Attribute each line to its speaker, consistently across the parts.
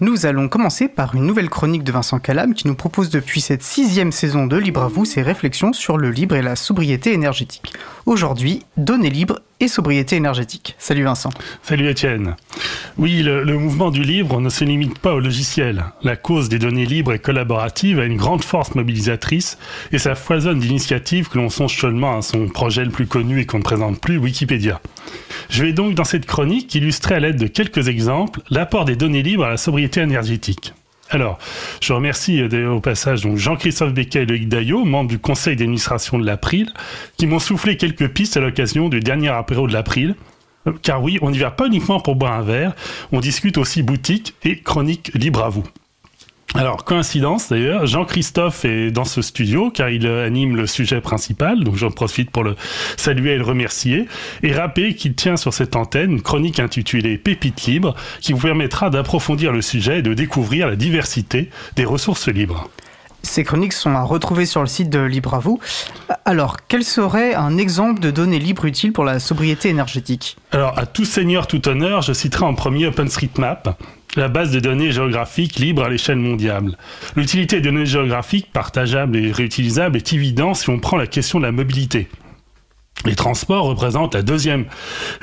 Speaker 1: Nous allons commencer par une nouvelle chronique de Vincent Calam qui nous propose depuis cette sixième saison de Libre à vous ses réflexions sur le libre et la sobriété énergétique. Aujourd'hui, données libres et sobriété énergétique. Salut Vincent.
Speaker 2: Salut Étienne. Oui, le, mouvement du libre ne se limite pas au logiciel. La cause des données libres et collaboratives a une grande force mobilisatrice et ça foisonne d'initiatives que l'on songe seulement à son projet le plus connu et qu'on ne présente plus, Wikipédia. Je vais donc dans cette chronique illustrer à l'aide de quelques exemples l'apport des données libres à la sobriété énergétique. Alors, je remercie euh, au passage Jean-Christophe Becquet et Loïc Daillot, membres du conseil d'administration de l'April, qui m'ont soufflé quelques pistes à l'occasion du dernier apéro de l'April. Euh, car oui, on n'y va pas uniquement pour boire un verre, on discute aussi boutique et chronique libre à vous. Alors, coïncidence d'ailleurs, Jean-Christophe est dans ce studio car il anime le sujet principal, donc j'en profite pour le saluer et le remercier, et rappeler qu'il tient sur cette antenne une chronique intitulée Pépites libres qui vous permettra d'approfondir le sujet et de découvrir la diversité des ressources libres.
Speaker 1: Ces chroniques sont à retrouver sur le site de Libre à vous. Alors, quel serait un exemple de données libres utiles pour la sobriété énergétique?
Speaker 2: Alors, à tout seigneur, tout honneur, je citerai en premier OpenStreetMap, la base de données géographiques libre à l'échelle mondiale. L'utilité des données géographiques partageables et réutilisables est évidente si on prend la question de la mobilité. Les transports représentent la deuxième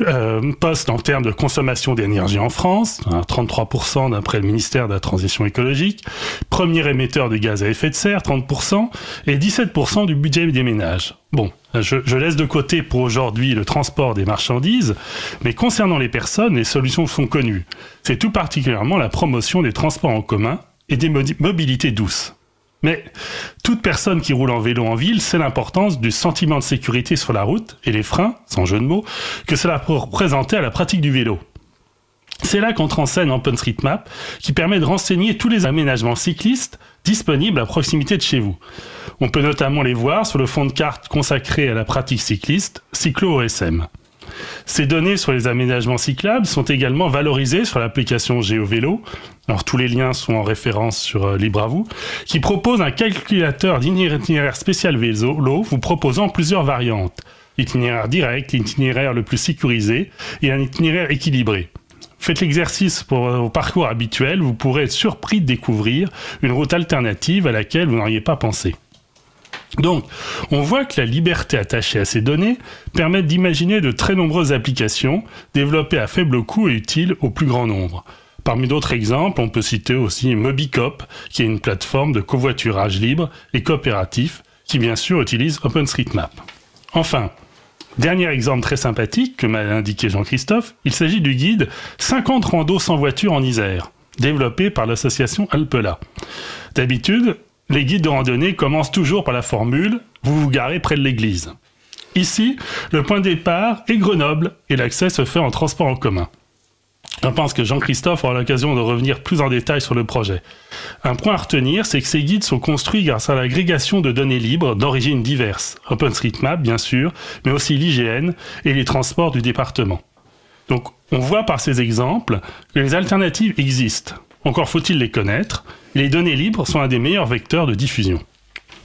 Speaker 2: euh, poste en termes de consommation d'énergie en France, 33% hein, d'après le ministère de la Transition écologique, premier émetteur de gaz à effet de serre, 30%, et 17% du budget des ménages. Bon, je laisse de côté pour aujourd'hui le transport des marchandises, mais concernant les personnes, les solutions sont connues. C'est tout particulièrement la promotion des transports en commun et des mobilités douces. Mais toute personne qui roule en vélo en ville sait l'importance du sentiment de sécurité sur la route et les freins, sans jeu de mots, que cela peut représenter à la pratique du vélo. C'est là qu'entre en scène OpenStreetMap, qui permet de renseigner tous les aménagements cyclistes disponibles à proximité de chez vous. On peut notamment les voir sur le fond de carte consacré à la pratique cycliste, Cyclo-OSM. Ces données sur les aménagements cyclables sont également valorisées sur l'application GeoVélo. Alors tous les liens sont en référence sur euh, Libre à qui propose un calculateur d'itinéraire spécial vélo vous proposant plusieurs variantes. Itinéraire direct, l'itinéraire le plus sécurisé et un itinéraire équilibré. Faites l'exercice pour vos parcours habituels, vous pourrez être surpris de découvrir une route alternative à laquelle vous n'auriez pas pensé. Donc, on voit que la liberté attachée à ces données permet d'imaginer de très nombreuses applications développées à faible coût et utiles au plus grand nombre. Parmi d'autres exemples, on peut citer aussi Mobicop, qui est une plateforme de covoiturage libre et coopératif, qui bien sûr utilise OpenStreetMap. Enfin, dernier exemple très sympathique que m'a indiqué Jean-Christophe, il s'agit du guide 50 randos sans voiture en Isère, développé par l'association Alpela. D'habitude, les guides de randonnée commencent toujours par la formule vous vous garez près de l'église. Ici, le point de départ est Grenoble et l'accès se fait en transport en commun. Je pense que Jean-Christophe aura l'occasion de revenir plus en détail sur le projet. Un point à retenir, c'est que ces guides sont construits grâce à l'agrégation de données libres d'origine diverses. OpenStreetMap, bien sûr, mais aussi l'IGN et les transports du département. Donc, on voit par ces exemples que les alternatives existent. Encore faut-il les connaître. Les données libres sont un des meilleurs vecteurs de diffusion.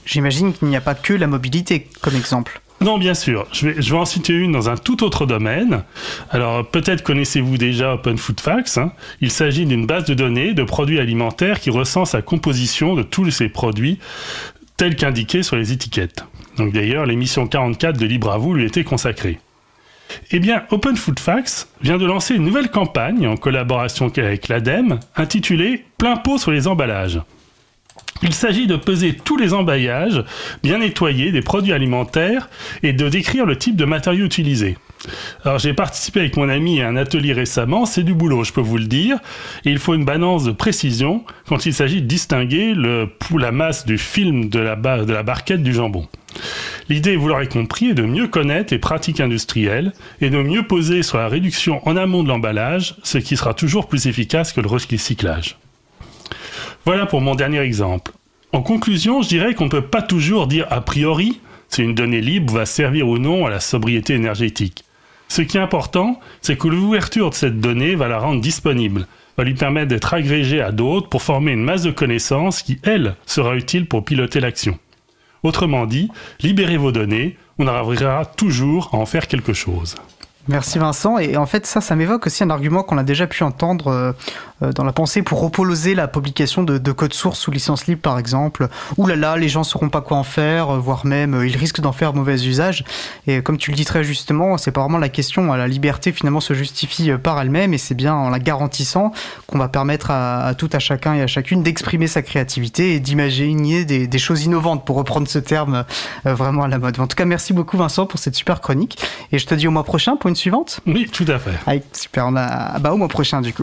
Speaker 1: J'imagine qu'il n'y a pas que la mobilité comme exemple.
Speaker 2: Non, bien sûr. Je vais, je vais en citer une dans un tout autre domaine. Alors, peut-être connaissez-vous déjà Open Food Facts. Hein. Il s'agit d'une base de données de produits alimentaires qui recense la composition de tous ces produits tels qu'indiqués sur les étiquettes. Donc d'ailleurs, l'émission 44 de Libre à vous lui était consacrée. Eh bien, Open Food Facts vient de lancer une nouvelle campagne en collaboration avec l'ADEME intitulée Plein pot sur les emballages. Il s'agit de peser tous les emballages bien nettoyés des produits alimentaires et de décrire le type de matériaux utilisés. Alors j'ai participé avec mon ami à un atelier récemment, c'est du boulot, je peux vous le dire, et il faut une balance de précision quand il s'agit de distinguer la masse du film de la barquette du jambon. L'idée, vous l'aurez compris, est de mieux connaître les pratiques industrielles et de mieux poser sur la réduction en amont de l'emballage, ce qui sera toujours plus efficace que le recyclage. Voilà pour mon dernier exemple. En conclusion, je dirais qu'on ne peut pas toujours dire a priori si une donnée libre va servir ou non à la sobriété énergétique. Ce qui est important, c'est que l'ouverture de cette donnée va la rendre disponible, va lui permettre d'être agrégée à d'autres pour former une masse de connaissances qui, elle, sera utile pour piloter l'action. Autrement dit, libérez vos données, on arrivera toujours à en faire quelque chose.
Speaker 1: Merci Vincent. Et en fait, ça, ça m'évoque aussi un argument qu'on a déjà pu entendre euh, dans la pensée pour reposer la publication de, de code source sous licence libre par exemple. Ouh là là, les gens sauront pas quoi en faire, voire même ils risquent d'en faire mauvais usage. Et comme tu le dis très justement, c'est pas vraiment la question. La liberté finalement se justifie par elle-même et c'est bien en la garantissant qu'on va permettre à, tout à chacun et à chacune d'exprimer sa créativité et d'imaginer des, des, choses innovantes pour reprendre ce terme vraiment à la mode. En tout cas, merci beaucoup Vincent pour cette super chronique et je te dis au mois prochain pour une suivante.
Speaker 2: Oui, tout à fait.
Speaker 1: super, on a... bah, au mois prochain du coup.